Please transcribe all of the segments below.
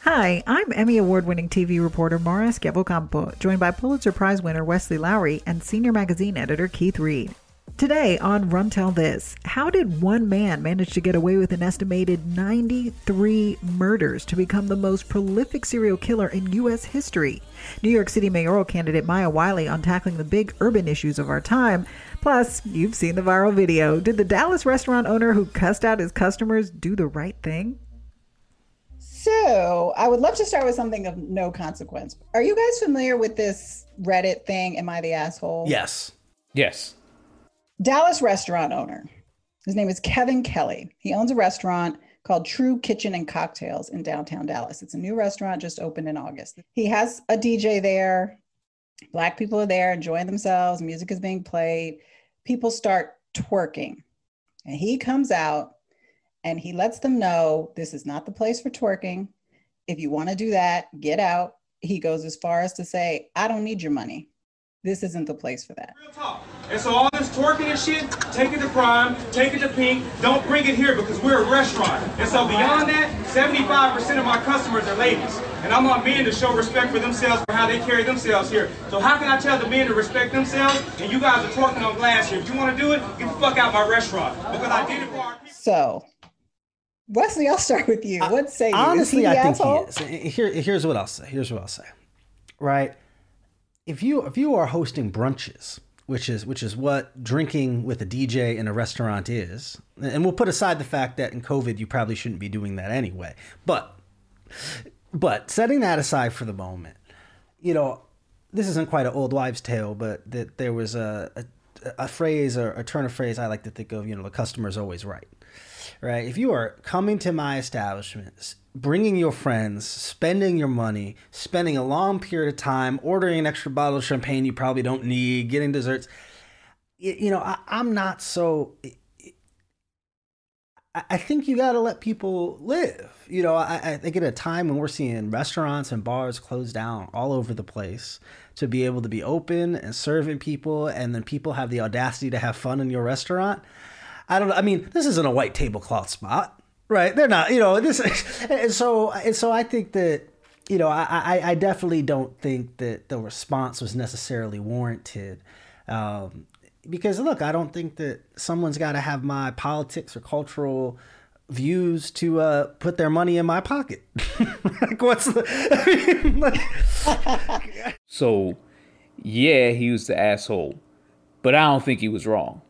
Hi, I'm Emmy Award winning TV reporter Mara Schiavocampo, joined by Pulitzer Prize winner Wesley Lowery and senior magazine editor Keith Reed. Today on Run Tell This, how did one man manage to get away with an estimated 93 murders to become the most prolific serial killer in U.S. history? New York City mayoral candidate Maya Wiley on tackling the big urban issues of our time. Plus, you've seen the viral video. Did the Dallas restaurant owner who cussed out his customers do the right thing? So, I would love to start with something of no consequence. Are you guys familiar with this Reddit thing? Am I the asshole? Yes. Yes. Dallas restaurant owner. His name is Kevin Kelly. He owns a restaurant called True Kitchen and Cocktails in downtown Dallas. It's a new restaurant just opened in August. He has a DJ there. Black people are there enjoying themselves. Music is being played. People start twerking. And he comes out and he lets them know this is not the place for twerking. If you want to do that, get out. He goes as far as to say, I don't need your money. This isn't the place for that. Real talk. And so all this twerking and shit, take it to Prime, take it to Pink. Don't bring it here because we're a restaurant. And so beyond that, 75% of my customers are ladies. And I want men to show respect for themselves for how they carry themselves here. So how can I tell the men to respect themselves and you guys are twerking on glass here? If you want to do it, get the fuck out my restaurant. Because I did it for our people. So, Wesley, I'll start with you. What say you? Honestly, is he the I think asshole? he is. Here, here's what I'll say. Here's what I'll say. Right, if you if you are hosting brunches, which is which is what drinking with a DJ in a restaurant is, and we'll put aside the fact that in COVID you probably shouldn't be doing that anyway. But but setting that aside for the moment, you know, this isn't quite an old wives' tale, but that there was a, a a phrase or a turn of phrase I like to think of. You know, the customer's always right right? If you are coming to my establishment, bringing your friends, spending your money, spending a long period of time, ordering an extra bottle of champagne you probably don't need, getting desserts. You know, I, I'm not so. I- I think you got to let people live. You know, I, I think at a time when we're seeing restaurants and bars closed down all over the place, to be able to be open and serving people, and then people have the audacity to have fun in your restaurant. I don't know. I mean, this isn't a white tablecloth spot, right? They're not, you know, this. And so, and so I think that, you know, I, I, definitely don't think that the response was necessarily warranted. Um, because look, I don't think that someone's got to have my politics or cultural views to uh, put their money in my pocket. like, what's the? I mean, like, So, yeah, he was the asshole, but I don't think he was wrong.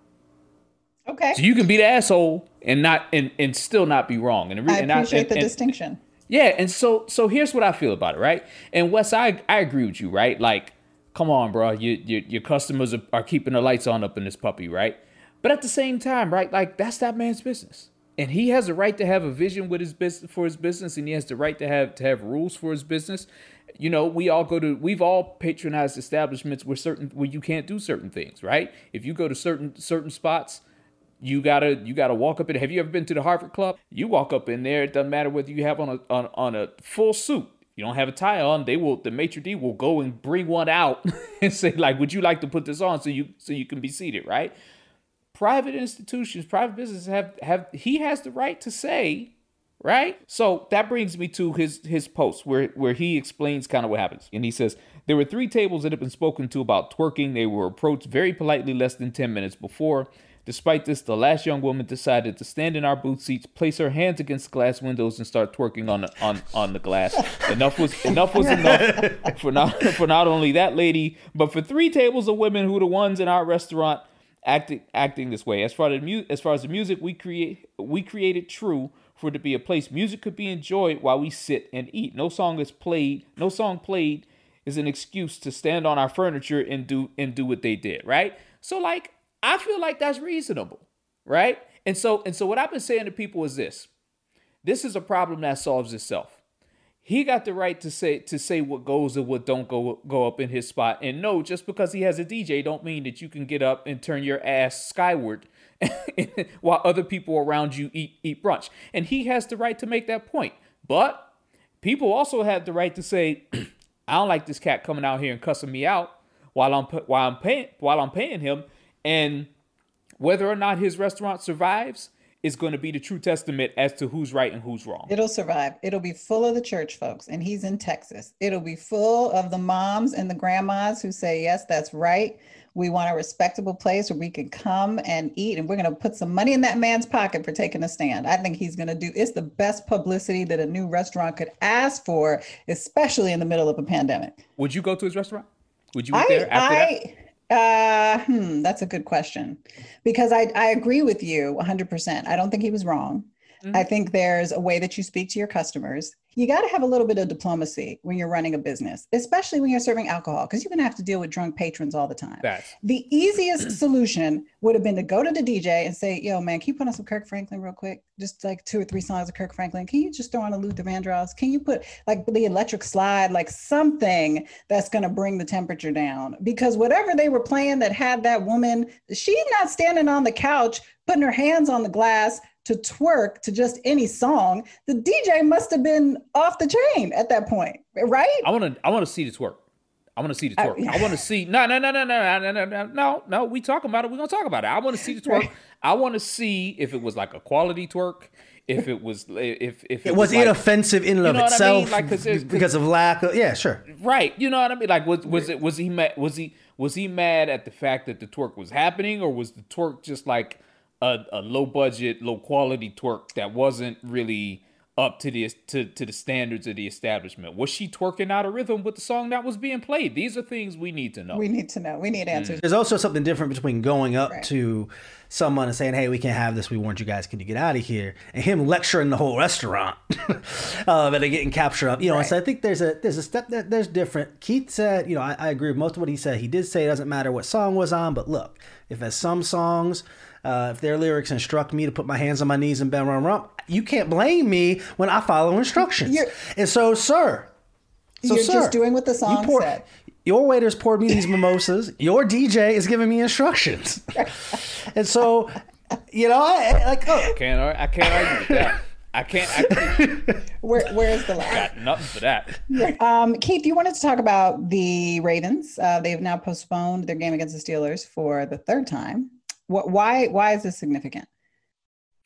Okay. So you can be the asshole and not and, and still not be wrong. And, re- I and appreciate and- the and- distinction. Yeah, and so so here's what I feel about it, right? And Wes, I I agree with you, right? Like, come on, bro, you, you, your customers are, are keeping the lights on up in this puppy, right? But at the same time, right, like that's that man's business, and he has a right to have a vision with his business for his business, and he has the right to have to have rules for his business. You know, we all go to we've all patronized establishments where certain where you can't do certain things, right? If you go to certain certain spots you gotta you gotta walk up in. Have you ever been to the Harvard Club? You walk up in there. It doesn't matter whether you have on a on, on a full suit. You don't have a tie on. They will the maitre d will go and bring one out and say like, "Would you like to put this on so you so you can be seated?" Right? Private institutions, private businesses have have he has the right to say right? So that brings me to his his post where where he explains kind of what happens. And he says there were three tables that had been spoken to about twerking. They were approached very politely less than 10 minutes before. Despite this, the last young woman decided to stand in our booth seats, place her hands against glass windows, and start twerking on the on, on the glass. enough was enough was enough for not for not only that lady, but for three tables of women who were the ones in our restaurant acting acting this way. As far as mu- as far as the music we create we created true for it to be a place music could be enjoyed while we sit and eat. No song is played, no song played is an excuse to stand on our furniture and do and do what they did, right? So like I feel like that's reasonable, right? And so and so what I've been saying to people is this. This is a problem that solves itself. He got the right to say to say what goes and what don't go go up in his spot. And no, just because he has a DJ don't mean that you can get up and turn your ass skyward while other people around you eat eat brunch. And he has the right to make that point. But people also have the right to say, I don't like this cat coming out here and cussing me out while I'm while I'm paying while I'm paying him and whether or not his restaurant survives is going to be the true testament as to who's right and who's wrong. It'll survive. It'll be full of the church folks, and he's in Texas. It'll be full of the moms and the grandmas who say, Yes, that's right. We want a respectable place where we can come and eat, and we're going to put some money in that man's pocket for taking a stand. I think he's going to do it's the best publicity that a new restaurant could ask for, especially in the middle of a pandemic. Would you go to his restaurant? Would you eat I, there after that? I, uh, hmm, that's a good question because I, I agree with you 100%. I don't think he was wrong. Mm-hmm. I think there's a way that you speak to your customers. You got to have a little bit of diplomacy when you're running a business, especially when you're serving alcohol, because you're going to have to deal with drunk patrons all the time. That's The easiest solution would have been to go to the DJ and say, Yo, man, can you put on some Kirk Franklin real quick? Just like two or three songs of Kirk Franklin. Can you just throw on a Luther Vandross? Can you put like the electric slide, like something that's going to bring the temperature down? Because whatever they were playing that had that woman, she's not standing on the couch putting her hands on the glass to twerk to just any song. The DJ must have been off the chain at that point, right? I want to. I want to see the twerk. I want to see the I- twerk. I, want to see. No, no, no, no, no, no, no, no, no, no. We talking about it. We're gonna talk about it. I want to see the twerk. I want to see if it was like a quality twerk. If it was, if if It was like, inoffensive in and of know what I mean? itself Like, 'cause there's- because of lack of yeah, sure. right. You know what I mean? Like, was was it was he mad? Was he was he mad at the fact that the twerk was happening, or was the twerk just like a, a low budget, low quality twerk that wasn't really up to the to, to the standards of the establishment? Was she twerking out of rhythm with the song that was being played? These are things we need to know. We need to know. We need answers. There's also something different between going up Right. to someone and saying, "Hey, we can't have this. We warned you guys. Can you get out of here?" And him lecturing the whole restaurant, um, and they getting captured up. You know, and so I think there's a there's a step that there's different. Keith said, you know, I, I agree with most of what he said. He did say it doesn't matter what song was on, but look, if as some songs. Uh, if their lyrics instruct me to put my hands on my knees and bend run rump, you can't blame me when I follow instructions. You're- and so, sir, so You're sir, just doing what the you song pour- said. Your waiters poured me these mimosas. Your DJ is giving me instructions, and so you know, I, I- like, oh, can't I can't argue with that. I can't. I can't Where, where's the line? got nothing for that. Um, Keith, you wanted to talk about the Ravens. Uh, they've now postponed their game against the Steelers for the third time. What, why? Why is this significant?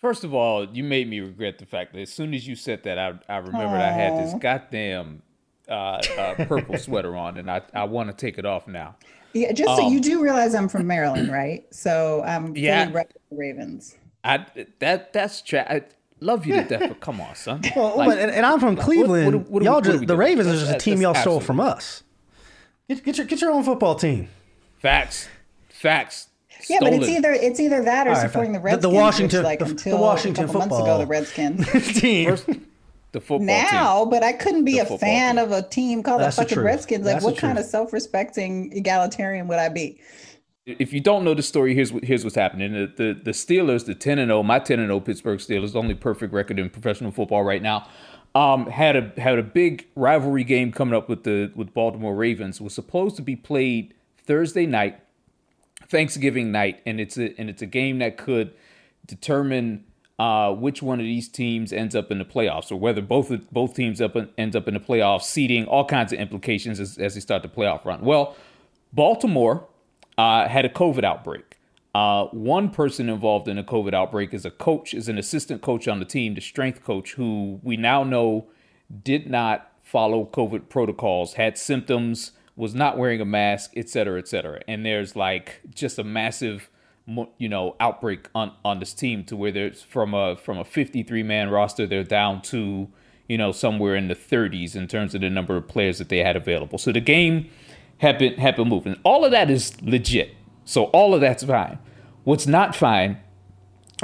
First of all, you made me regret the fact that as soon as you said that, I, I remembered I had this goddamn uh, uh, purple sweater on, and I, I want to take it off now. Yeah, just so Um, you do realize I'm from Maryland, right? So I'm fully Yeah. rep the Ravens. I that that's tra- I love you to death, but come on, son. well, Like, and, and I'm from Cleveland. what- what do we- y'all what just the do? Ravens are That's- just a team y'all stole absolute- from us. Get, get your get your own football team. facts, facts. Yeah, but it's either it's either that or All right, supporting the fine. The- the Redskins. Washington- which, like the- the Washington a couple months football. ago, the Redskins. team. First, the football now, team. but I couldn't be The a fan team. of a team called That's the the fucking truth. Redskins. Like, That's what kind of self-respecting egalitarian would I be? if you don't know the story, here's what here's what's happening. The the, the Steelers, the ten and zero, my ten and zero Pittsburgh Steelers, the only perfect record in professional football right now, um, had a had a big rivalry game coming up with the with Baltimore Ravens. It was supposed to be played Thursday night, Thanksgiving night, and it's a and it's a game that could determine uh, which one of these teams ends up in the playoffs, or whether both both teams up in, ends up in the playoffs, seeding all kinds of implications as, as they start the playoff run. Well, Baltimore uh, had a COVID outbreak. Uh, one person involved in a COVID outbreak is a coach, is an assistant coach on the team, the strength coach, who we now know did not follow COVID protocols, had symptoms, was not wearing a mask, et cetera, et cetera. And there's like just a massive, you know, outbreak on on this team to where there's from a from a 53 man roster, they're down to you know somewhere in the 30s in terms of the number of players that they had available. So the game had been had been moving. All of that is legit. So all of that's fine. What's not fine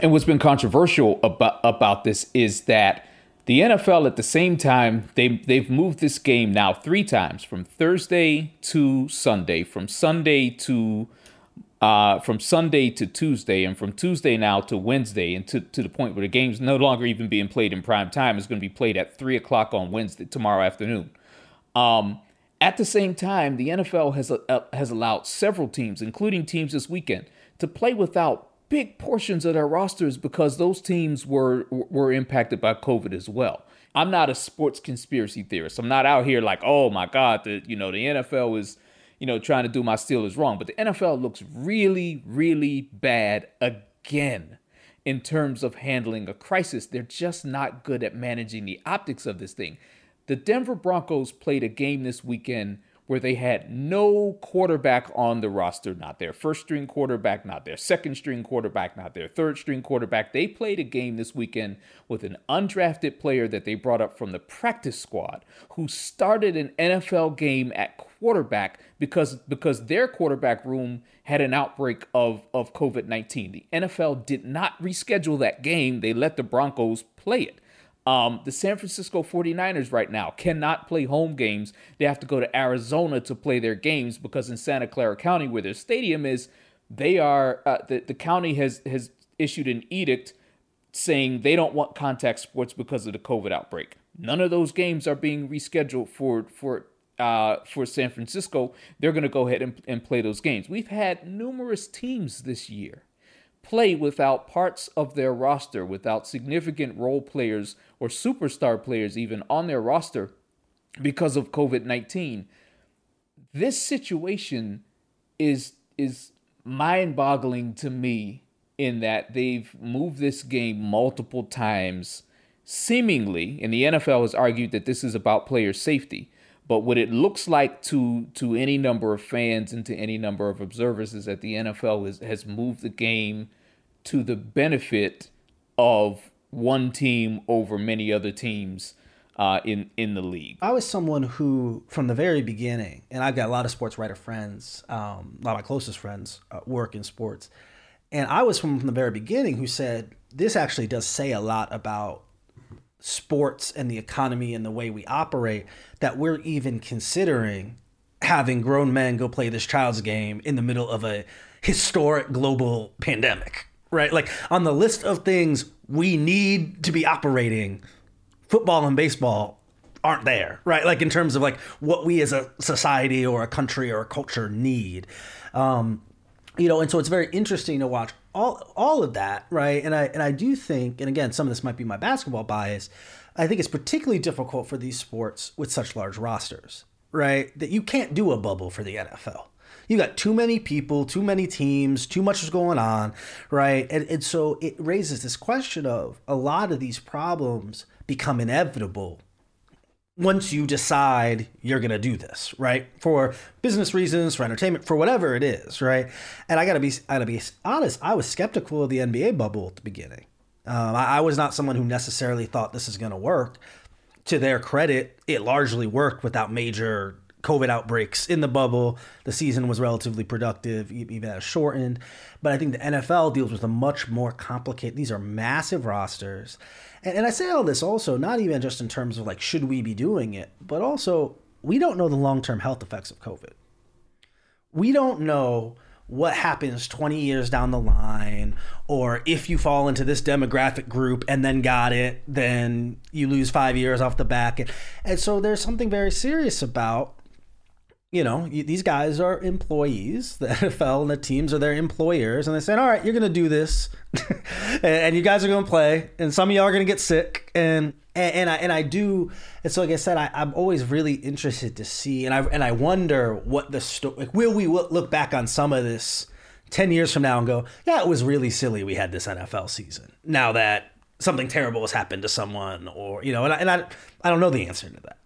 and what's been controversial about about this is that the NFL at the same time they they've moved this game now three times from Thursday to Sunday, from Sunday to uh, from Sunday to Tuesday, and from Tuesday now to Wednesday, and to, to the point where the game's no longer even being played in prime time. It's going to be played at three o'clock on Wednesday tomorrow afternoon. Um, at the same time, the NFL has uh, has allowed several teams, including teams this weekend, to play without big portions of their rosters because those teams were were impacted by COVID as well. I'm not a sports conspiracy theorist. I'm not out here like, oh my God, the you know the NFL is you know trying to do my Steelers wrong, but the NFL looks really really bad again. in terms of handling a crisis. They're just not good at managing the optics of this thing. The Denver Broncos played a game this weekend where they had no quarterback on the roster, not their first string quarterback, not their second string quarterback, not their third string quarterback. They played a game this weekend with an undrafted player that they brought up from the practice squad who started an NFL game at quarterback because because their quarterback room had an outbreak of of COVID-19. The NFL did not reschedule that game. They let the Broncos play it. Um, the San Francisco 49ers right now cannot play home games. They have to go to Arizona to play their games because in Santa Clara County, where their stadium is, they are uh, the, the county has has issued an edict saying they don't want contact sports because of the COVID outbreak. None of those games are being rescheduled for for uh, for San Francisco. They're going to go ahead and, and play those games. We've had numerous teams this year play without parts of their roster, without significant role players or superstar players even on their roster because of COVID 19. This situation is is mind boggling to me in that they've moved this game multiple times seemingly and the NFL has argued that this is about player safety but what it looks like to to any number of fans and to any number of observers is that the NFL is, has moved the game to the benefit of one team over many other teams uh, in in the league. I was someone who, from the very beginning, and I've got a lot of sports writer friends, um, a lot of my closest friends uh, work in sports, and I was from, from the very beginning who said this actually does say a lot about sports and the economy and the way we operate that we're even considering having grown men go play this child's game in the middle of a historic global pandemic right? Like on the list of things we need to be operating football and baseball aren't there right? Like in terms of like what we as a society or a country or a culture need. Um you know and so it's very interesting to watch all all of that, right? And I and I do think, and again, some of this might be my basketball bias. I think it's particularly difficult for these sports with such large rosters, right? That you can't do a bubble for the NFL. You got too many people, too many teams, too much is going on, right? And, and so it raises this question of a lot of these problems become inevitable once you decide you're going to do this, right? For business reasons, for entertainment, for whatever it is, right? And I got to be I got to be honest, I was skeptical of the NBA bubble at the beginning. Um, I, I was not someone who necessarily thought this is going to work. To their credit, it largely worked without major COVID outbreaks in the bubble. The season was relatively productive, even as shortened. But I think the NFL deals with a much more complicated. These are massive rosters, and, and I say all this also not even just in terms of like should we be doing it, but also we don't know the long term health effects of COVID. We don't know what happens 20 years down the line, or if you fall into this demographic group and then got it, then you lose five years off the back. And, and so there's something very serious about you know, these guys are employees. The NFL and the teams are their employers, and they said, "All right, you're going to do this, and you guys are going to play, and some of y'all are going to get sick." And and, I and I do, and so like I said, I, am always really interested to see, and I and I wonder what the story. Like, will we look back on some of this ten years from now and go, "Yeah, it was really silly we had this NFL season." Now that something terrible has happened to someone, or you know, and I, and I, I don't know the answer to that.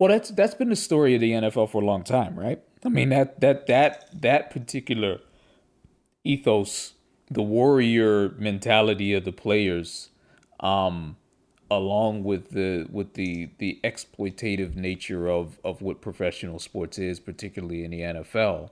Well, that's that's been the story of the NFL for a long time, right? I mean that that that that particular ethos, the warrior mentality of the players, um, along with the with the the exploitative nature of of what professional sports is, particularly in the NFL,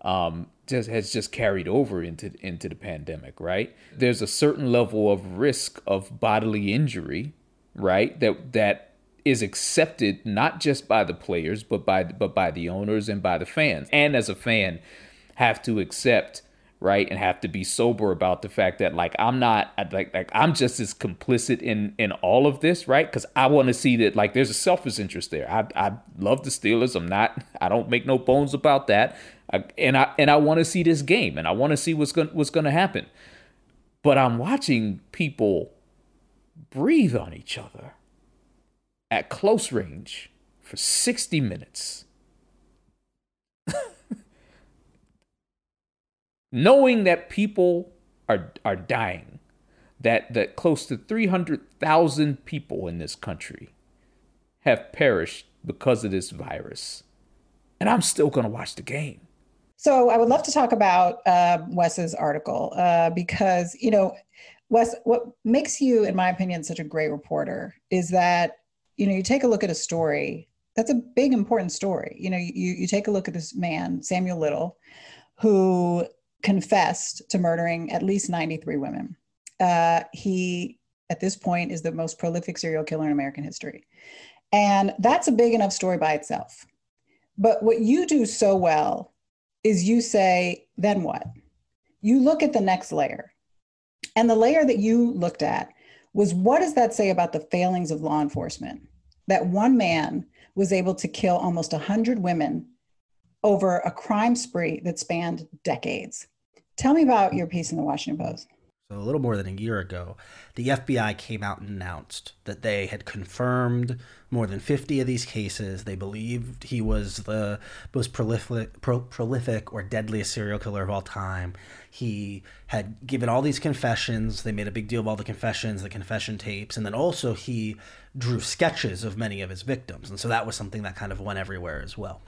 um, just has just carried over into into the pandemic, right? There's a certain level of risk of bodily injury, right? That that is accepted not just by the players but by but by the owners and by the fans. And as a fan have to accept right and have to be sober about the fact that like I'm not like like I'm just as complicit in in all of this right? Because I want to see that like there's a selfish interest there. I I love the Steelers. I'm not I don't make no bones about that. I, and I and I want to see this game and I want to see what's going what's going to happen. But I'm watching people breathe on each other at close range for 60 minutes. Knowing that people are are dying. That that close to 300,000 people in this country have perished because of this virus. And I'm still going to watch the game. So I would love to talk about uh, Wes's article uh, because, you know, Wes, what makes you, in my opinion, such a great reporter is that, you know, you take a look at a story that's a big, important story. You know, you, you take a look at this man, Samuel Little, who confessed to murdering at least 93 women. Uh, he, at this point, is the most prolific serial killer in American history. And that's a big enough story by itself. But what you do so well is you say, then what? You look at the next layer. And the layer that you looked at was what does that say about the failings of law enforcement? That one man was able to kill almost 100 women over a crime spree that spanned decades. Tell me about your piece in the Washington Post. So, a little more than a year ago, the FBI came out and announced that they had confirmed more than 50 of these cases. They believed he was the most prolific, pro, prolific or deadliest serial killer of all time. He had given all these confessions. They made a big deal of all the confessions, the confession tapes, and then also he drew sketches of many of his victims. And so that was something that kind of went everywhere as well.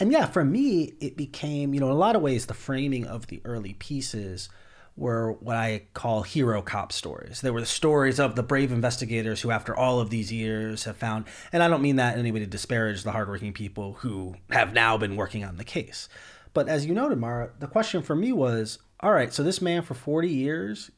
And yeah, for me, it became, you know, in a lot of ways, the framing of the early pieces were what I call hero cop stories. They were the stories of the brave investigators who, after all of these years, have found, and I don't mean that in any way to disparage the hardworking people who have now been working on the case. But as you noted, Mara, the question for me was all right, so this man for 40 years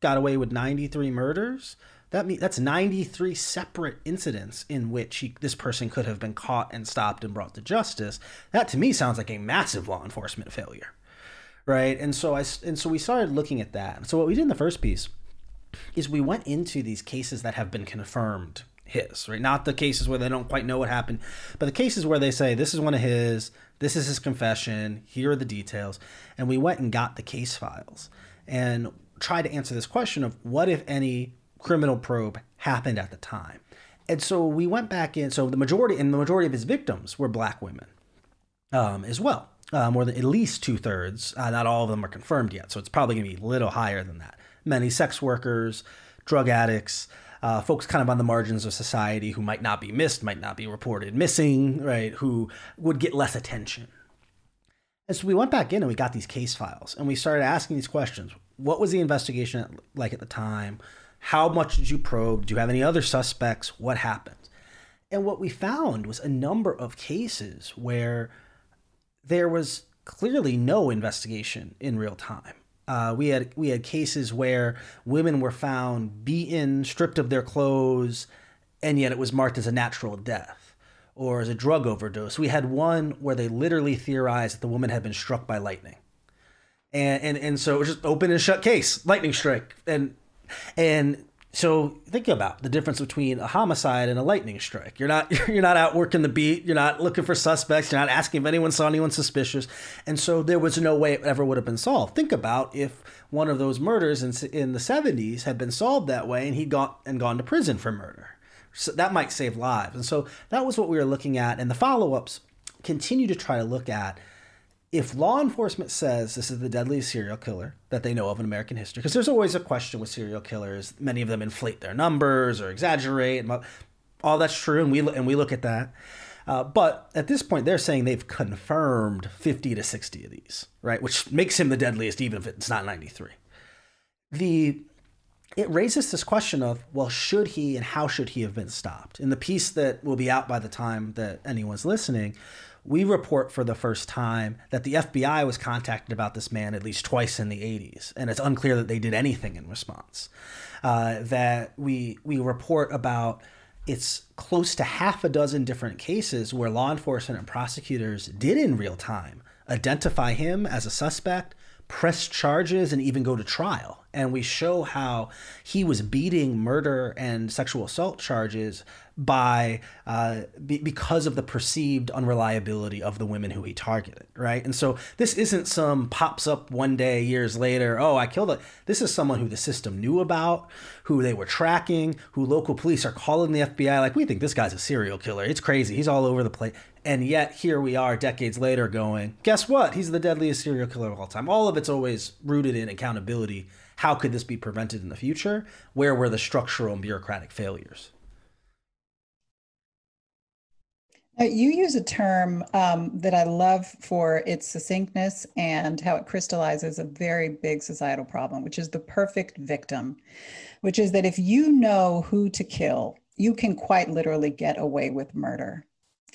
got away with 93 murders. That mean, that's 93 separate incidents in which he, this person could have been caught and stopped and brought to justice. That to me sounds like a massive law enforcement failure right? And so I and so we started looking at that. So what we did in the first piece is we went into these cases that have been confirmed his, right? Not the cases where they don't quite know what happened, but the cases where they say this is one of his, this is his confession, here are the details, and we went and got the case files and tried to answer this question of what if any criminal probe happened at the time. And so we went back in. So the majority and the majority of his victims were black women um, as well uh, more than at least two thirds. Uh, not all of them are confirmed yet, so it's probably going to be a little higher than that. Many sex workers, drug addicts, uh, folks kind of on the margins of society who might not be missed, might not be reported missing, right? Who would get less attention. And so we went back in and we got these case files and we started asking these questions. What was the investigation like at the time? How much did you probe? Do you have any other suspects? What happened? And what we found was a number of cases where there was clearly no investigation in real time. Uh, we had we had cases where women were found beaten, stripped of their clothes, and yet it was marked as a natural death or as a drug overdose. We had one where they literally theorized that the woman had been struck by lightning, and and and so it was just open and shut case, lightning strike, and and so think about the difference between a homicide and a lightning strike. You're not you're not out working the beat. You're not looking for suspects. You're not asking if anyone saw anyone suspicious. And so there was no way it ever would have been solved. Think about if one of those murders in in the 70s had been solved that way and he'd gone and gone to prison for murder. So that might save lives. And so that was what we were looking at. And the follow-ups continue to try to look at if law enforcement says this is the deadliest serial killer that they know of in American history, because there's always a question with serial killers, many of them inflate their numbers or exaggerate, all that's true, and we and we look at that. Uh, but at this point, they're saying they've confirmed 50 to 60 of these, right? Which makes him the deadliest, even if it's not 93. The it raises this question of well, should he and how should he have been stopped? In the piece that will be out by the time that anyone's listening, we report for the first time that the FBI was contacted about this man at least twice in the 80s, and it's unclear that they did anything in response. Uh, that we we report about it's close to half a dozen different cases where law enforcement and prosecutors did in real time identify him as a suspect, press charges, and even go to trial. And we show how he was beating murder and sexual assault charges by uh, be, because of the perceived unreliability of the women who he targeted, right? And so this isn't some pops up one day years later. Oh, I killed it. This is someone who the system knew about, who they were tracking, who local police are calling the FBI like, we think this guy's a serial killer. It's crazy. He's all over the place. And yet here we are decades later going, guess what? He's the deadliest serial killer of all time. All of it's always rooted in accountability. How could this be prevented in the future? Where were the structural and bureaucratic failures? You use a term um, that I love for its succinctness and how it crystallizes a very big societal problem, which is the perfect victim, which is that if you know who to kill, you can quite literally get away with murder.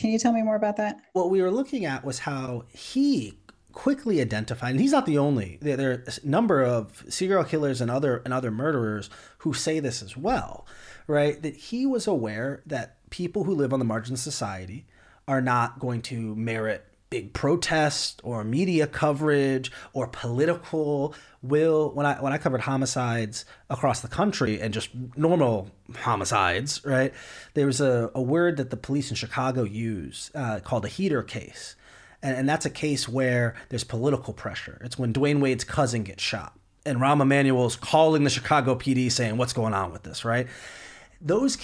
Can you tell me more about that? What we were looking at was how he quickly identified, and he's not the only. There, are a number of serial killers and other and other murderers who say this as well, right? That he was aware that people who live on the margins of society are not going to merit big protest or media coverage or political will. When i when i covered homicides across the country and just normal homicides right there was a, a word that the police in chicago use uh, called a heater case. And, and that's a case where there's political pressure. It's when Dwyane Wade's cousin gets shot and rahm emanuel's calling the chicago pd saying what's going on with this? Right? Those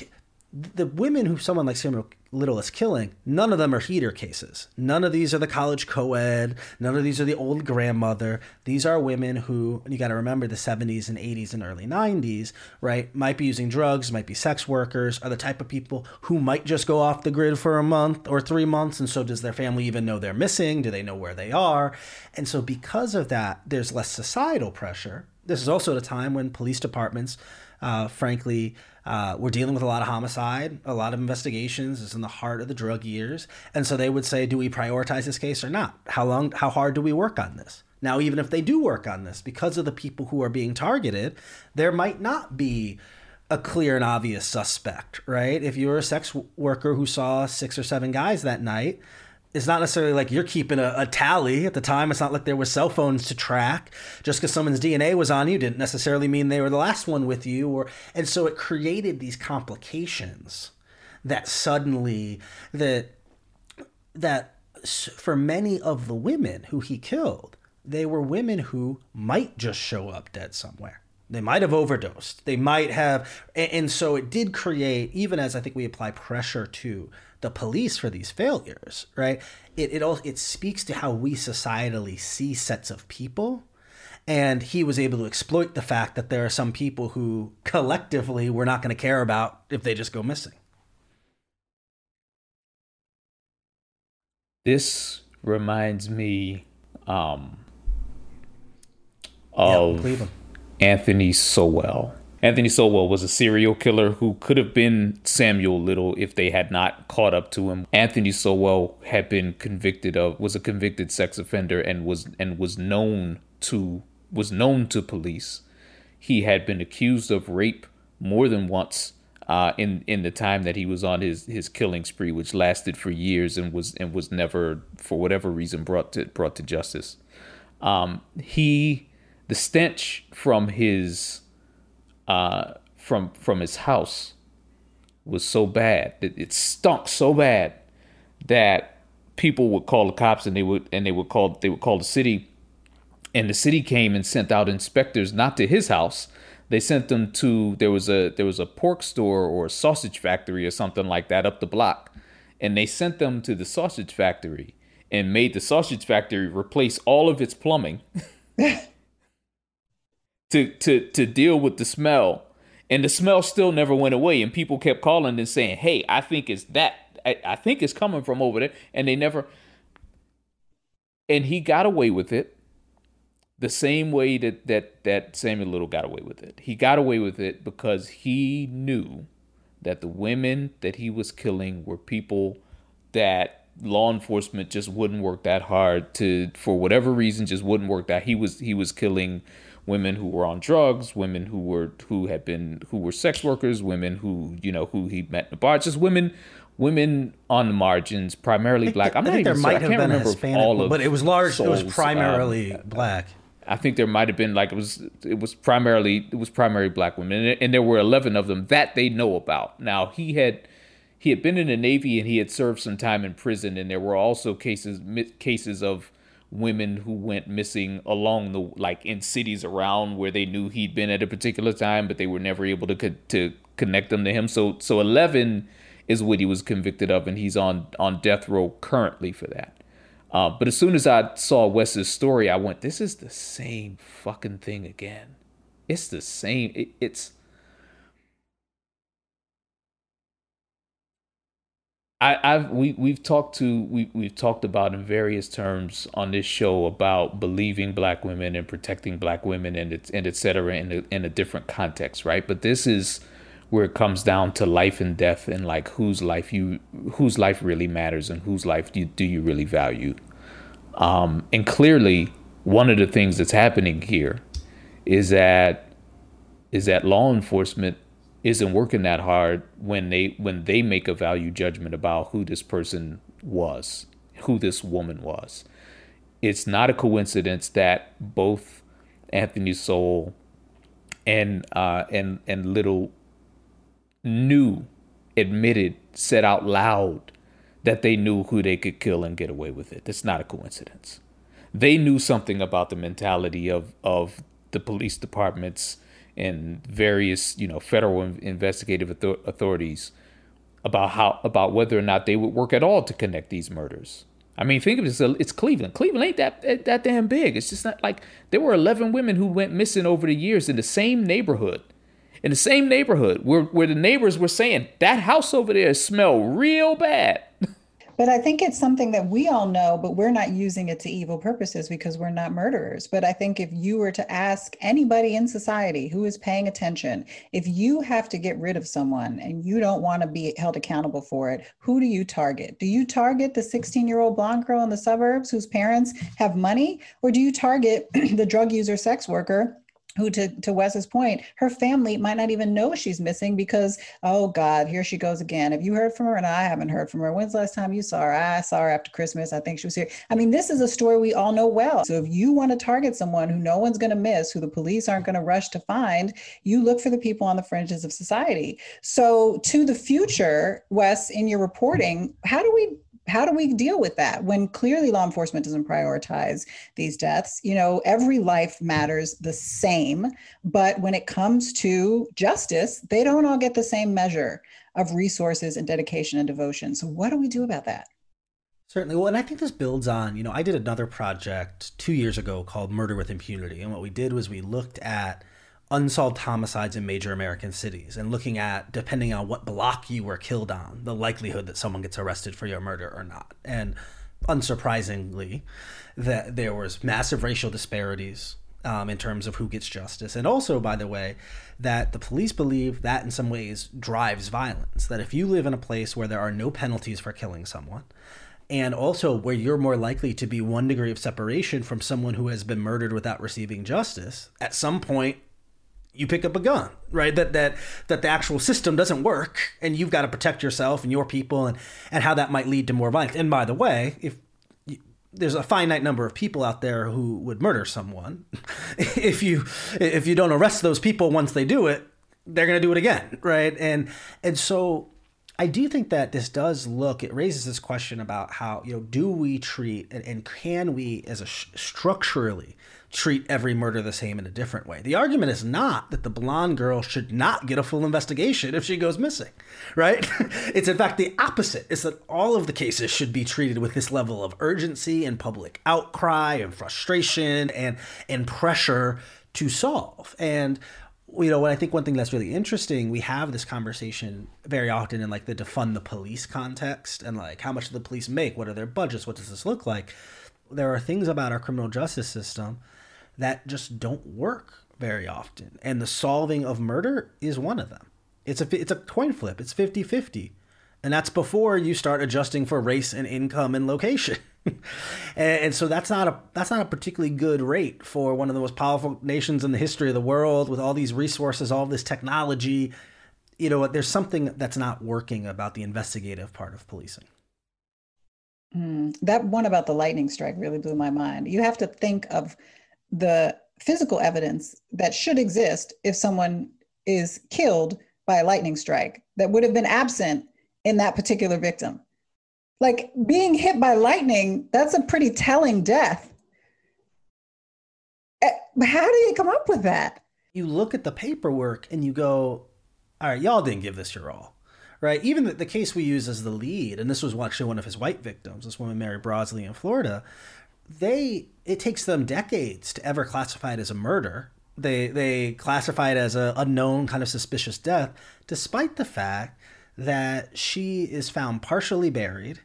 the women who someone like Samuel Little is killing, none of them are heater cases. None of these are the college co-ed. None of these are the old grandmother. These are women who, you got to remember the 70s and 80s and early 90s, right? Might be using drugs, might be sex workers, are the type of people who might just go off the grid for a month or three months. And so does their family even know they're missing? Do they know where they are? And so because of that, there's less societal pressure. This is also at a time when police departments, uh, frankly, uh, we're dealing with a lot of homicide, a lot of investigations. It's in the heart of the drug years, and so they would say, "Do we prioritize this case or not? How long? How hard do we work on this?" Now, even if they do work on this, because of the people who are being targeted, there might not be a clear and obvious suspect, right? If you're a sex worker who saw six or seven guys that night, it's not necessarily like you're keeping a, a, tally at the time. It's not like there were cell phones to track. Just because someone's DNA was on you didn't necessarily mean they were the last one with you. Or and so it created these complications that suddenly that that for many of the women who he killed, they were women who might just show up dead somewhere. They might have overdosed. They might have, and so it did create, even as I think we apply pressure to the police for these failures, right? It it all it speaks to how we societally see sets of people. And he was able to exploit the fact that there are some people who collectively we're not going to care about if they just go missing. This reminds me um, of yeah, Anthony Sowell. Anthony Sowell was a serial killer who could have been Samuel Little if they had not caught up to him. Anthony Sowell had been convicted of was a convicted sex offender and was and was known to was known to police. He had been accused of rape more than once uh, in in the time that he was on his his killing spree, which lasted for years and was and was never for whatever reason brought to brought to justice. Um, he the stench from his uh, from from his house was so bad that it stunk so bad that people would call the cops and they would and they would call they would call the city. And the city came and sent out inspectors not to his house. They sent them to there was a there was a pork store or a sausage factory or something like that up the block. And they sent them to the sausage factory and made the sausage factory replace all of its plumbing to to to deal with the smell. And the smell still never went away. And people kept calling and saying hey i think it's that. I, I think it's coming from over there. And they never and he got away with it the same way that that that samuel little got away with it. He got away with it because he knew that the women that he was killing were people that law enforcement just wouldn't work that hard to for whatever reason just wouldn't work that. He was he was killing women who were on drugs, women who were who had been who were sex workers, women who you know who he met in the bar, just women women on the margins, primarily black. I'm I not even there might I have been a Hispanic, all of but it was large. It was primarily um, black. I think there might have been like it was it was primarily it was primarily black women, and, and there were eleven of them that they know about. Now he had he had been in the Navy and he had served some time in prison, and there were also cases cases of women who went missing along the like in cities around where they knew he'd been at a particular time but they were never able to co- to connect them to him so so 11 is what he was convicted of, and he's on on death row currently for that. Uh, but as soon as I saw Wes's story, I went, "This is the same fucking thing again. It's the same. It, it's." I, I've we we've talked to we we've talked about in various terms on this show about believing black women and protecting black women and it's and et cetera in a, in a different context, right? But this is where it comes down to life and death and like whose life you whose life really matters and whose life do you, do you really value. Um, and clearly, one of the things that's happening here is that is that law enforcement isn't working that hard when they when they make a value judgment about who this person was, who this woman was. It's not a coincidence that both Anthony Sowell and uh, and and Little knew, admitted, said out loud that they knew who they could kill and get away with it. That's not a coincidence. They knew something about the mentality of of the police departments and various you know federal investigative authorities about how about whether or not they would work at all to connect these murders. I mean, think of this: it's Cleveland. Cleveland ain't that that damn big. It's just not like there were 11 women who went missing over the years in the same neighborhood, in the same neighborhood where where the neighbors were saying that house over there smell real bad. But I think it's something that we all know, but we're not using it to evil purposes because we're not murderers. But I think if you were to ask anybody in society who is paying attention, if you have to get rid of someone and you don't want to be held accountable for it, who do you target? Do you target the 16 year old blonde girl in the suburbs whose parents have money? Or do you target the drug user sex worker who to, to Wes's point, her family might not even know she's missing because, oh God, here she goes again. Have you heard from her? And I haven't heard from her. When's the last time you saw her? I saw her after Christmas. I think she was here. I mean, this is a story we all know well. So if you want to target someone who no one's going to miss, who the police aren't going to rush to find, you look for the people on the fringes of society. So to the future, Wes, in your reporting, how do we how do we deal with that when clearly law enforcement doesn't prioritize these deaths? You know every life matters the same but when it comes to justice they don't all get the same measure of resources and dedication and devotion. So what do we do about that? Certainly. Well and i think this builds on you know i did another project two years ago called murder with impunity. And what we did was we looked at unsolved homicides in major American cities and looking at, depending on what block you were killed on, the likelihood that someone gets arrested for your murder or not. And unsurprisingly, that there was massive racial disparities um, in terms of who gets justice. And also, by the way, that the police believe that in some ways drives violence. That if you live in a place where there are no penalties for killing someone, and also where you're more likely to be one degree of separation from someone who has been murdered without receiving justice, at some point you pick up a gun right? That that that the actual system doesn't work and you've got to protect yourself and your people and and how that might lead to more violence. And by the way if there's a finite number of people out there who would murder someone. If you if you don't arrest those people once they do it they're to do it again right? And and so I do think that this does look, it raises this question about how, you know, do we treat and, and can we as a structurally treat every murder the same in a different way. The argument is not that the blonde girl should not get a full investigation if she goes missing, right? it's in fact the opposite. It's that all of the cases should be treated with this level of urgency and public outcry and frustration and and pressure to solve. And you know, what I think one thing that's really interesting, we have this conversation very often in like the defund the police context and like how much do the police make? What are their budgets? What does this look like? There are things about our criminal justice system that just don't work very often. And the solving of murder is one of them. It's a it's a coin flip. It's 50-50. And that's before you start adjusting for race and income and location. and, so that's not a that's not a particularly good rate for one of the most powerful nations in the history of the world with all these resources, all this technology. You know, there's something that's not working about the investigative part of policing. Mm, that one about the lightning strike really blew my mind. You have to think of the physical evidence that should exist if someone is killed by a lightning strike that would have been absent in that particular victim. Like being hit by lightning, that's a pretty telling death. Eh, how do you come up with that? You look at the paperwork and you go, all right, y'all didn't give this your all right? Even the, the case we use as the lead, and this was actually one of his white victims, this woman Mary Brosley in Florida. They it takes them decades to ever classify it as a murder. They they classify it as a unknown kind of suspicious death, despite the fact that she is found partially buried,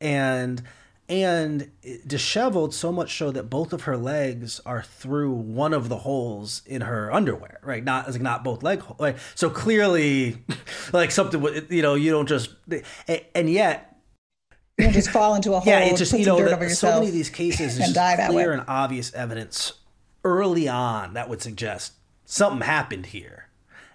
and and disheveled so much so that both of her legs are through one of the holes in her underwear right not like not both leg like so clearly like something you know you don't just and yet you just fall into a hole yeah it just you know that, so many of these cases that clear way. and obvious evidence early on that would suggest something happened here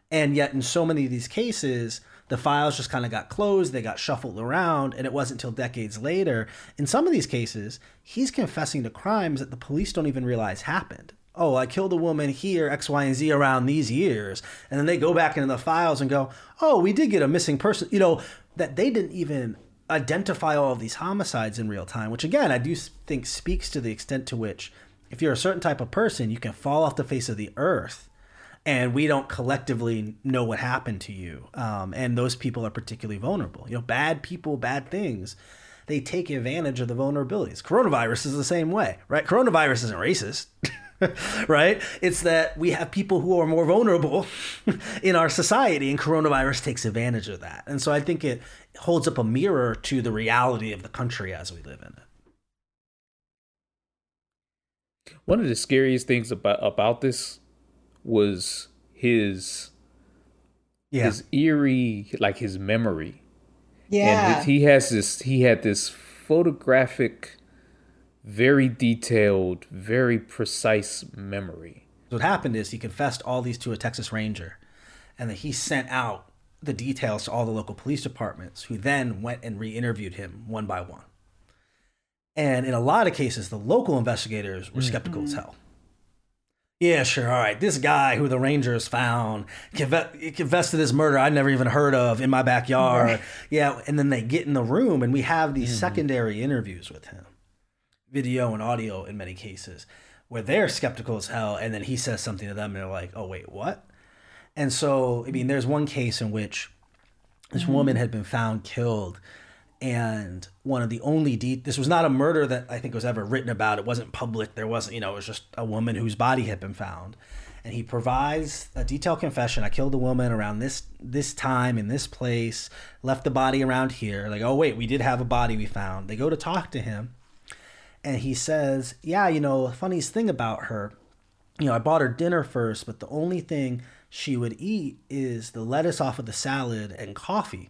and yet in so many of these cases the files just kind of got closed, they got shuffled around, and it wasn't until decades later. In some of these cases, he's confessing to crimes that the police don't even realize happened. Oh, I killed a woman here, X, Y, and Z around these years. And then they go back into the files and go, oh, we did get a missing person. You know, that they didn't even identify all of these homicides in real time, which again, I do think speaks to the extent to which, if you're a certain type of person, you can fall off the face of the earth and we don't collectively know what happened to you. Um, and those people are particularly vulnerable. You know, bad people, bad things, they take advantage of the vulnerabilities. Coronavirus is the same way, right? Coronavirus isn't racist. right? It's that we have people who are more vulnerable in our society, and coronavirus takes advantage of that. And so I think it holds up a mirror to the reality of the country as we live in it. One of the scariest things about about this was his yeah. his eerie like his memory. Yeah. And he has this he had this photographic very detailed, very precise memory. What happened is he confessed all these to a Texas Ranger and then he sent out the details to all the local police departments who then went and re-interviewed him one by one. And in a lot of cases the local investigators were skeptical mm-hmm. as hell yeah, sure. All right. This guy who the Rangers found confessed to this murder I'd never even heard of in my backyard. Right. Yeah. And then they get in the room and we have these mm-hmm. secondary interviews with him, video and audio in many cases, where they're skeptical as hell. And then he says something to them and they're like, oh, wait, what? And so, I mean, there's one case in which this mm-hmm. woman had been found killed and one of the only de- this was not a murder that I think was ever written about. It wasn't public. There wasn't, you know, it was just a woman whose body had been found. And he provides a detailed confession. I killed a woman around this this time in this place, left the body around here. Like, oh wait, we did have a body we found. They go to talk to him, and he says, "Yeah, you know, funniest thing about her, you know, I bought her dinner first, but the only thing she would eat is the lettuce off of the salad and coffee."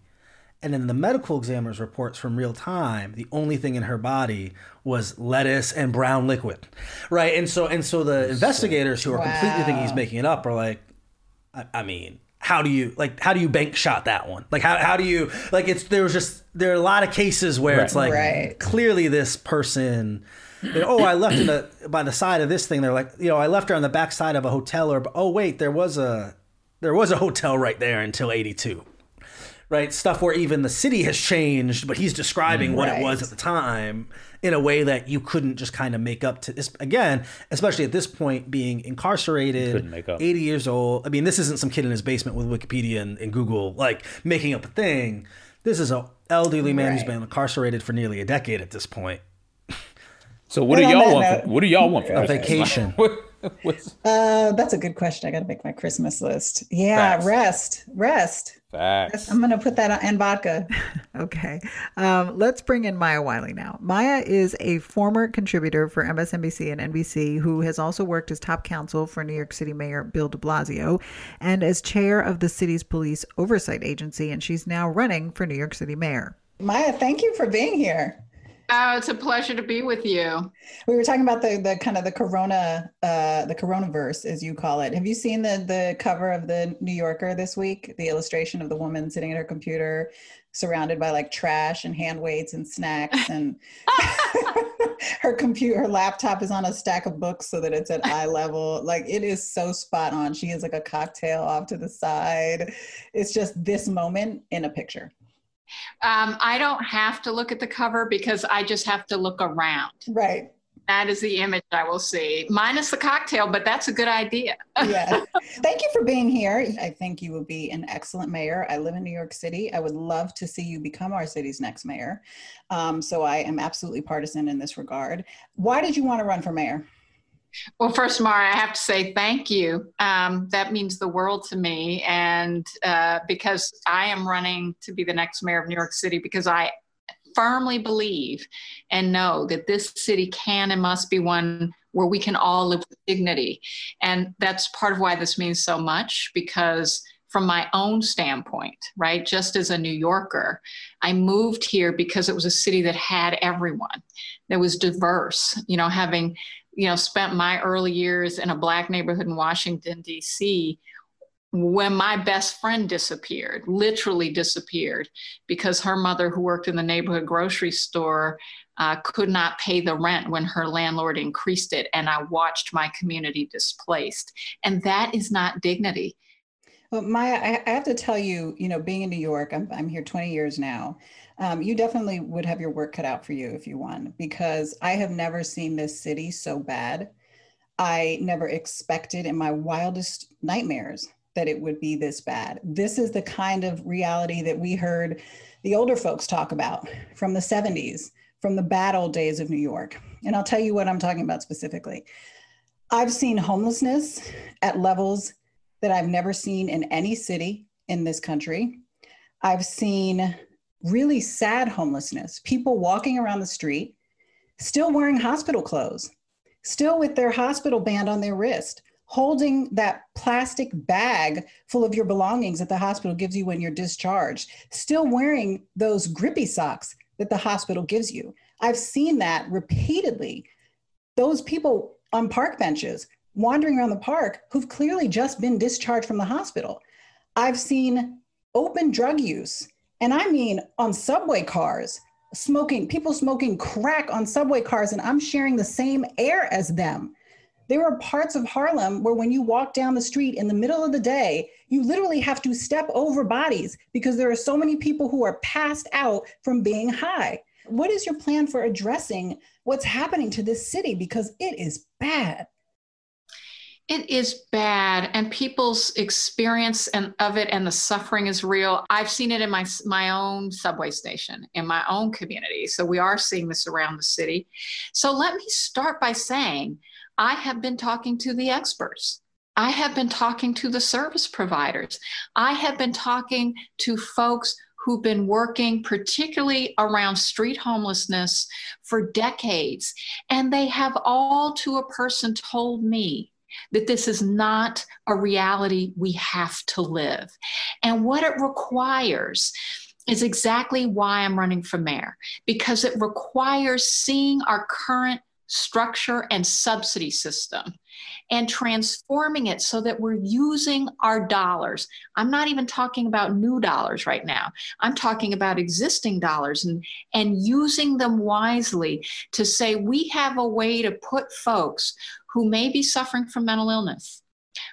And in the medical examiner's reports from real time, the only thing in her body was lettuce and brown liquid, right? And so and so the investigators who are wow. completely thinking he's making it up are like, I, I, mean, how do you like how do you bank shot that one? Like how how do you like it's there was just there are a lot of cases where right. it's like right. clearly this person. Oh, I left in the by the side of this thing. They're like, you know, I left her on the back side of a hotel, or oh wait, there was a there was a hotel right there until '82 right? Stuff where even the city has changed, but he's describing right. what it was at the time in a way that you couldn't just kind of make up to this again, especially at this point being incarcerated, 80 years old. I mean, this isn't some kid in his basement with Wikipedia and, and Google like making up a thing. This is an elderly man right. who's been incarcerated for nearly a decade at this point. So what do y'all want? For, what do y'all want for a vacation? uh, that's a good question. I got to make my Christmas list. Yeah, Facts. rest, rest. Facts. I'm going to put that on and vodka. okay. Um, let's bring in Maya Wiley now. Maya is a former contributor for MSNBC and NBC who has also worked as top counsel for New York City Mayor Bill de Blasio and as chair of the city's police oversight agency. And she's now running for New York City Mayor. Maya, thank you for being here. Oh, it's a pleasure to be with you. We were talking about the the kind of the corona uh the coronavirus as you call it. Have you seen the the cover of the New Yorker this week? The illustration of the woman sitting at her computer surrounded by like trash and hand weights and snacks and her computer her laptop is on a stack of books so that it's at eye level like it is so spot on she has like a cocktail off to the side it's just this moment in a picture um, I don't have to look at the cover because I just have to look around. Right. That is the image I will see, minus the cocktail, but that's a good idea. yeah. Thank you for being here. I think you will be an excellent mayor. I live in New York City. I would love to see you become our city's next mayor. Um, so I am absolutely partisan in this regard. Why did you want to run for mayor? Well, first, Mara, I have to say thank you. Um, that means the world to me. And uh, because I am running to be the next mayor of New York City, because I firmly believe and know that this city can and must be one where we can all live with dignity. And that's part of why this means so much because from my own standpoint, right? Just as a New Yorker, I moved here because it was a city that had everyone, that was diverse, you know, having, you know, spent my early years in a Black neighborhood in Washington, D.C when my best friend disappeared, literally disappeared, because her mother, who worked in the neighborhood grocery store, uh, could not pay the rent when her landlord increased it. And I watched my community displaced. And that is not dignity. Well, Maya, I have to tell you, you know, being in New York, I'm, I'm here 20 years now. Um, you definitely would have your work cut out for you if you won, because I have never seen this city so bad. I never expected in my wildest nightmares that it would be this bad. This is the kind of reality that we heard the older folks talk about from the 70s, from the bad old days of New York. And I'll tell you what I'm talking about specifically. I've seen homelessness at levels that I've never seen in any city in this country. I've seen really sad homelessness, people walking around the street, still wearing hospital clothes, still with their hospital band on their wrist, holding that plastic bag full of your belongings that the hospital gives you when you're discharged, still wearing those grippy socks that the hospital gives you. I've seen that repeatedly. Those people on park benches wandering around the park who've clearly just been discharged from the hospital. I've seen open drug use, and I mean on subway cars, smoking, people smoking crack on subway cars, and I'm sharing the same air as them. There are parts of Harlem where when you walk down the street in the middle of the day, you literally have to step over bodies because there are so many people who are passed out from being high. What is your plan for addressing what's happening to this city? Because it is bad. It is bad, and people's experience and of it and the suffering is real. I've seen it in my my own subway station in my own community. So we are seeing this around the city. So let me start by saying I have been talking to the experts. I have been talking to the service providers. I have been talking to folks who've been working particularly around street homelessness for decades. And they have all to a person told me that this is not a reality we have to live. And what it requires is exactly why I'm running for mayor, because it requires seeing our current structure and subsidy system and transforming it so that we're using our dollars. I'm not even talking about new dollars right now. I'm talking about existing dollars and, and using them wisely to say we have a way to put folks who may be suffering from mental illness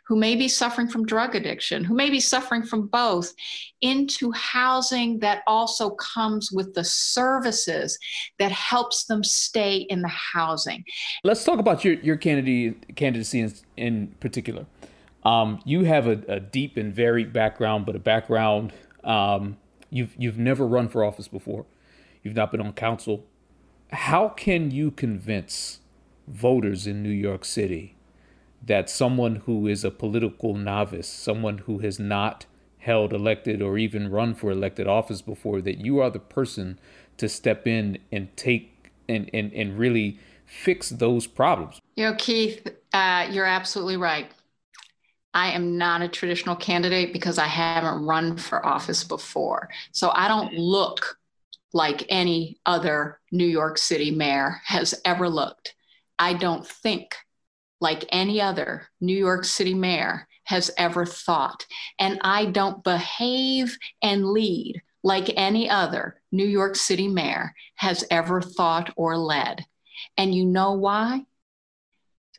who may be suffering from drug addiction, who may be suffering from both, into housing that also comes with the services that helps them stay in the housing. Let's talk about your, your candidacy in, in particular. Um, you have a, a, deep and varied background, but a background um, you've you've never run for office before. You've not been on council. How can you convince voters in New York City that someone who is a political novice, someone who has not held elected or even run for elected office before, that you are the person to step in and take and, and, and really fix those problems. You know, Keith, uh, you're absolutely right. I am not a traditional candidate because I haven't run for office before. So I don't look like any other New York City mayor has ever looked. I don't think like any other New York City mayor has ever thought. And I don't behave and lead like any other New York City mayor has ever thought or led. And you know why?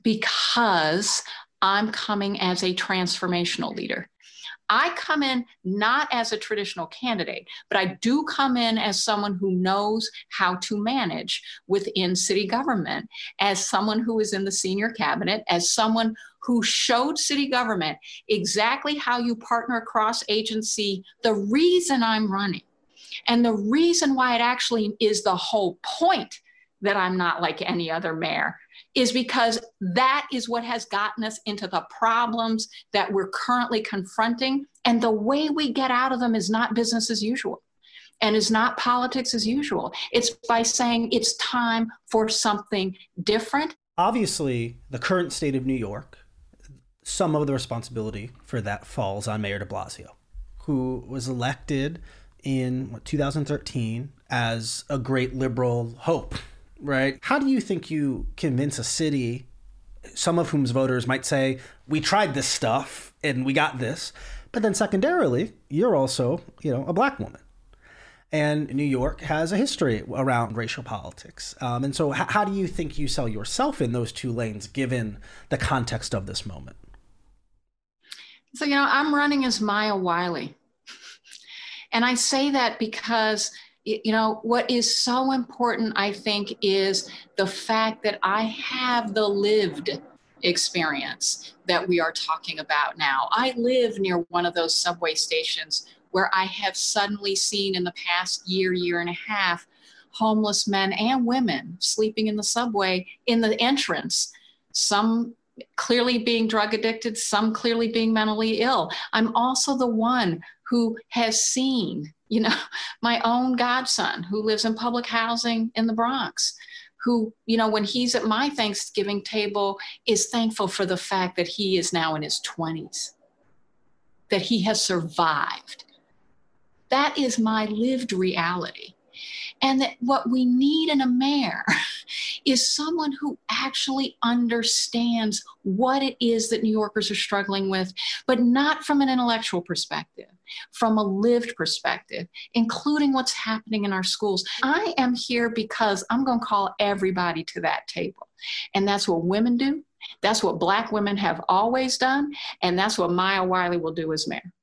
Because I'm coming as a transformational leader. I come in not as a traditional candidate, but I do come in as someone who knows how to manage within city government, as someone who is in the senior cabinet, as someone who showed city government exactly how you partner across agency. The reason I'm running and the reason why it actually is the whole point that I'm not like any other mayor is because that is what has gotten us into the problems that we're currently confronting. And the way we get out of them is not business as usual and is not politics as usual. It's by saying it's time for something different. Obviously, the current state of New York, some of the responsibility for that falls on Mayor de Blasio, who was elected in what, 2013 as a great liberal hope right? How do you think you convince a city, some of whom's voters might say, we tried this stuff and we got this, but then secondarily, you're also, you know, a black woman. And New York has a history around racial politics. Um, and so, h- how do you think you sell yourself in those two lanes given the context of this moment? So, you know, I'm running as Maya Wiley. And I say that because you know, what is so important, I think, is the fact that I have the lived experience that we are talking about now. I live near one of those subway stations where I have suddenly seen in the past year, year and a half, homeless men and women sleeping in the subway in the entrance. Some clearly being drug addicted, some clearly being mentally ill. I'm also the one who has seen you know, my own godson who lives in public housing in the Bronx, who, you know, when he's at my Thanksgiving table, is thankful for the fact that he is now in his 20s, that he has survived. That is my lived reality. And that what we need in a mayor is someone who actually understands what it is that New Yorkers are struggling with, but not from an intellectual perspective, from a lived perspective, including what's happening in our schools. I am here because I'm going to call everybody to that table. And that's what women do. That's what Black women have always done. And that's what Maya Wiley will do as mayor.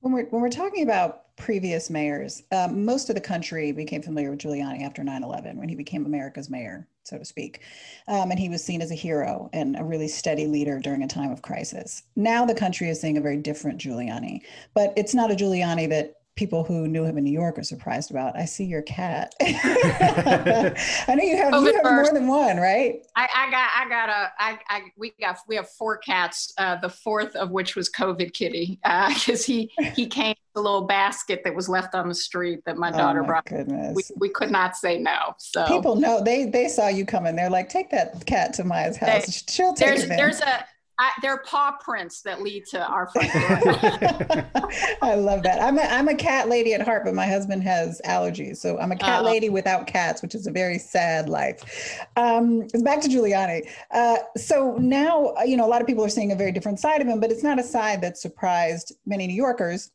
When we're, when we're talking about previous mayors, um, most of the country became familiar with Giuliani after 9 11 when he became America's mayor, so to speak. Um, and he was seen as a hero and a really steady leader during a time of crisis. Now the country is seeing a very different Giuliani, but it's not a Giuliani that people who knew him in New York are surprised about. I see your cat. I know you have, you have more than one, right? I, I, got I got a I, I we got we have four cats. Uh, the fourth of which was COVID Kitty because uh, he he came a little basket that was left on the street that my oh daughter oh my brought. Goodness. We, we could not say no. So people know they they saw you coming. They're like, take that cat to Maya's house. They, She'll take there's, it. There's a I, they're paw prints that lead to our front door. I love that. I'm a, I'm a cat lady at heart, but my husband has allergies. So I'm a cat uh, lady without cats, which is a very sad life. Um, back to Giuliani. Uh, so now, you know, a lot of people are seeing a very different side of him, but it's not a side that surprised many New Yorkers,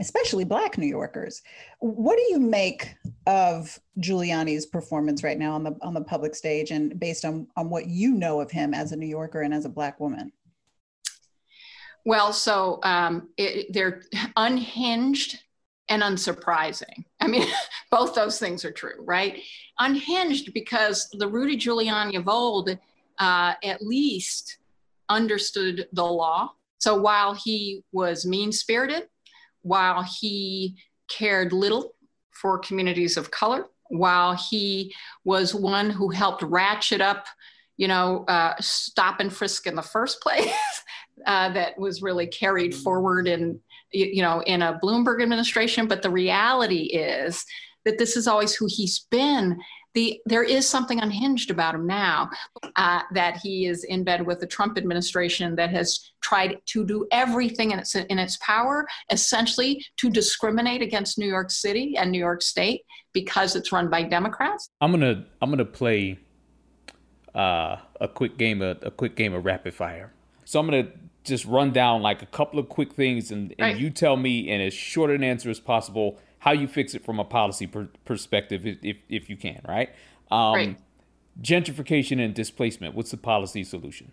especially Black New Yorkers. What do you make of Giuliani's performance right now on the on the public stage, and based on on what you know of him as a New Yorker and as a Black woman? Well, so um, it, they're unhinged and unsurprising. I mean, both those things are true, right? Unhinged because the Rudy Giuliani of old uh, at least understood the law. So while he was mean spirited, while he cared little for communities of color, while he was one who helped ratchet up, you know, uh, stop and frisk in the first place, uh, that was really carried forward in you know in a Bloomberg administration. But the reality is that this is always who he's been. The, there is something unhinged about him now uh, that he is in bed with the Trump administration that has tried to do everything in its in its power, essentially to discriminate against New York City and New York State because it's run by Democrats. I'm gonna I'm gonna play uh, a quick game of a quick game of rapid fire. So I'm gonna just run down like a couple of quick things and, and right. you tell me in as short an answer as possible how you fix it from a policy per- perspective if, if, if, you can right? Um, right gentrification and displacement what's the policy solution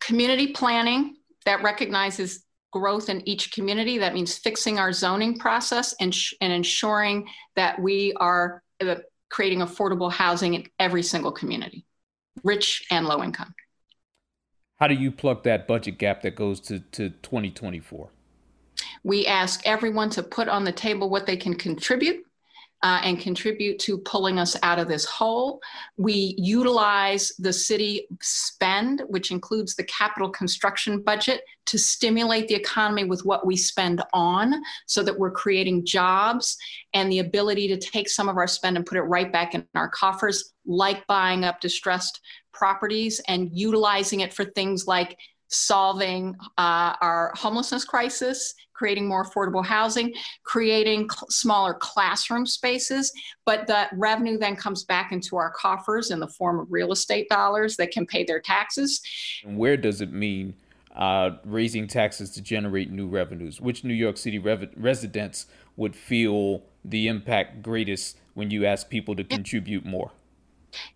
community planning that recognizes growth in each community. That means fixing our zoning process and, sh- and ensuring that we are uh, creating affordable housing in every single community, rich and low income. How do you plug that budget gap that goes to, to 2024? We ask everyone to put on the table what they can contribute uh, and contribute to pulling us out of this hole. We utilize the city spend, which includes the capital construction budget, to stimulate the economy with what we spend on so that we're creating jobs and the ability to take some of our spend and put it right back in our coffers, like buying up distressed properties and utilizing it for things like solving uh, our homelessness crisis, creating more affordable housing, creating cl- smaller classroom spaces. But the revenue then comes back into our coffers in the form of real estate dollars that can pay their taxes. And where does it mean uh, raising taxes to generate new revenues? Which New York City residents would feel the impact greatest when you ask people to contribute more?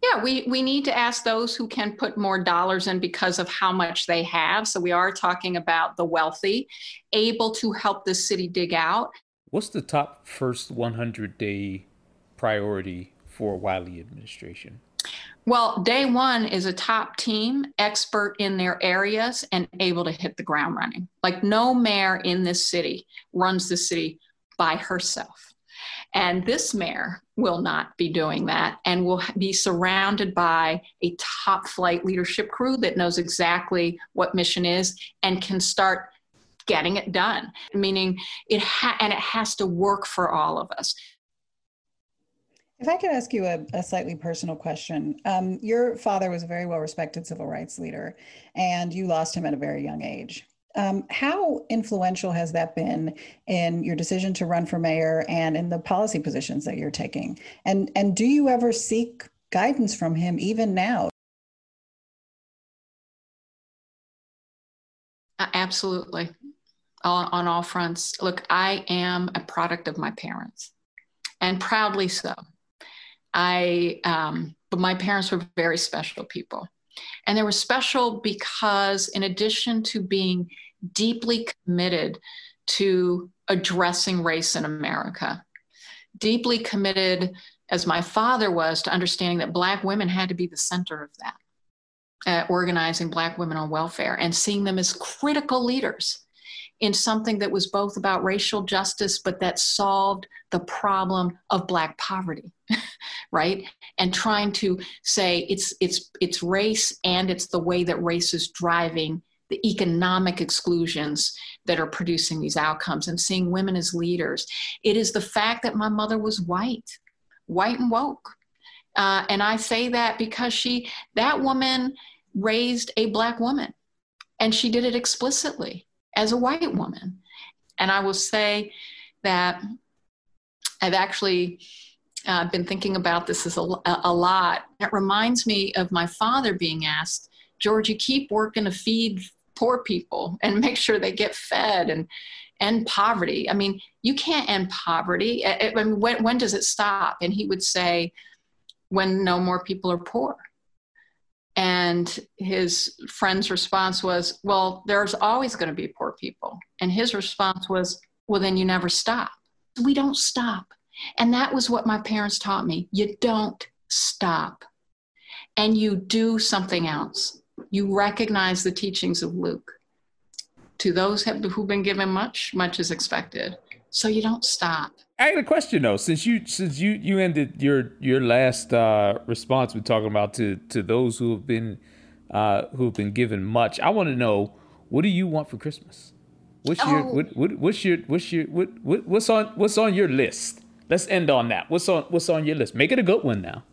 Yeah, we, we need to ask those who can put more dollars in because of how much they have. So we are talking about the wealthy, able to help the city dig out. What's the top first 100 day priority for Wiley administration? Well, day one is a top team, expert in their areas, and able to hit the ground running. Like no mayor in this city runs the city by herself. And this mayor will not be doing that and will be surrounded by a top flight leadership crew that knows exactly what mission is and can start getting it done meaning it ha- and it has to work for all of us if I could ask you a, a slightly personal question, um, your father was a very well respected civil rights leader, and you lost him at a very young age. Um, how influential has that been in your decision to run for mayor and in the policy positions that you're taking? And and do you ever seek guidance from him even now? Absolutely, on, on all fronts. Look, I am a product of my parents, and proudly so. I, um, but my parents were very special people. And they were special because, in addition to being deeply committed to addressing race in America, deeply committed, as my father was, to understanding that Black women had to be the center of that, uh, organizing Black women on welfare and seeing them as critical leaders in something that was both about racial justice, but that solved the problem of Black poverty, right? And trying to say it's it's it's race and it's the way that race is driving the economic exclusions that are producing these outcomes and seeing women as leaders. It is the fact that my mother was white, white and woke. Uh, and I say that because she, that woman raised a black woman and she did it explicitly as a white woman. And I will say that I've actually uh, been thinking about this as a, a lot. It reminds me of my father being asked, George, you keep working to feed poor people and make sure they get fed and end poverty. I mean, you can't end poverty. I mean, when, when does it stop? And he would say, when no more people are poor. And his friend's response was, Well, there's always going to be poor people. And his response was, Well, then you never stop. We don't stop. And that was what my parents taught me. You don't stop. And you do something else you recognize the teachings of Luke. To those who've been given much, much is expected. So you don't stop. I got a question though. Since you since you you ended your your last uh, response with talking about to to those who have been uh, who have been given much, I want to know what do you want for Christmas? What's oh. your what, what what's your what's your what, what what's on what's on your list? Let's end on that. What's on what's on your list? Make it a good one now.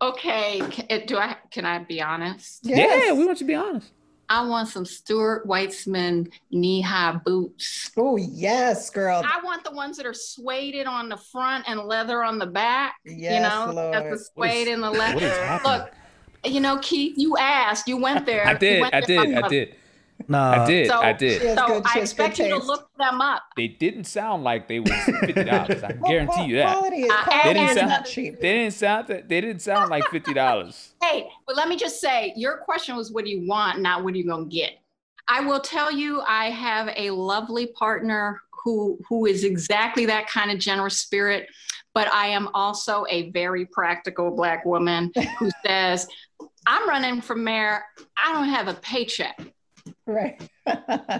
Okay, eh, do I? Can I be honest? Yes. Yeah, we want you to be honest. I want some Stuart Weitzman knee-high boots. Oh yes, girl. I want the ones that are suede on the front and leather on the back. Yes, you know, Lord. the suede and the leather. Look, you know, Keith, you asked, you went there. I did, I did, I did. No, I did. So, I did. So good, I expect you to look them up. They didn't sound like they was fifty dollars. I guarantee you that. Quality is, quality they didn't sound cheap. They didn't sound. They didn't sound like fifty dollars. hey, but let me just say, your question was, "What do you want?" Not what are you gonna get. I will tell you, I have a lovely partner who who is exactly that kind of generous spirit. But I am also a very practical black woman who says, "I'm running for mayor. I don't have a paycheck." Right.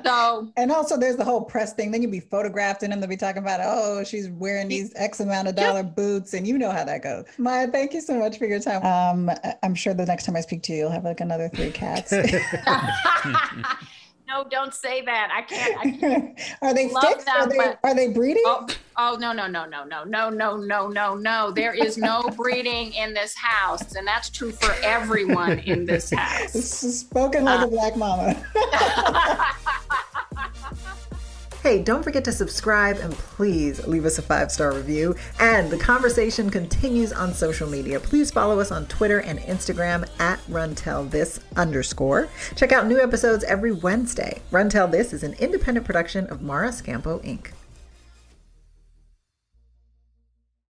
So and also there's the whole press thing. Then you'll be photographed in them. They'll be talking about, oh, she's wearing these X amount of dollar boots. And you know how that goes. Maya, thank you so much for your time. Um, I- I'm sure the next time I speak to you, you'll have like another three cats. no, don't say that. I can't. I can't. are they Love fixed? Are they, but- are they breeding? Oh, oh no, no, no, no, no, no, no, no, no, no. There is no breeding in this house. And that's true for everyone in this house. This is spoken like Uh, a black mama. Hey, don't forget to subscribe and please leave us a five star review. And the conversation continues on social media. Please follow us on Twitter and Instagram at RunTellThis underscore. Check out new episodes every Wednesday. Run Tell This is an independent production of Mara Schiavocampo Inc.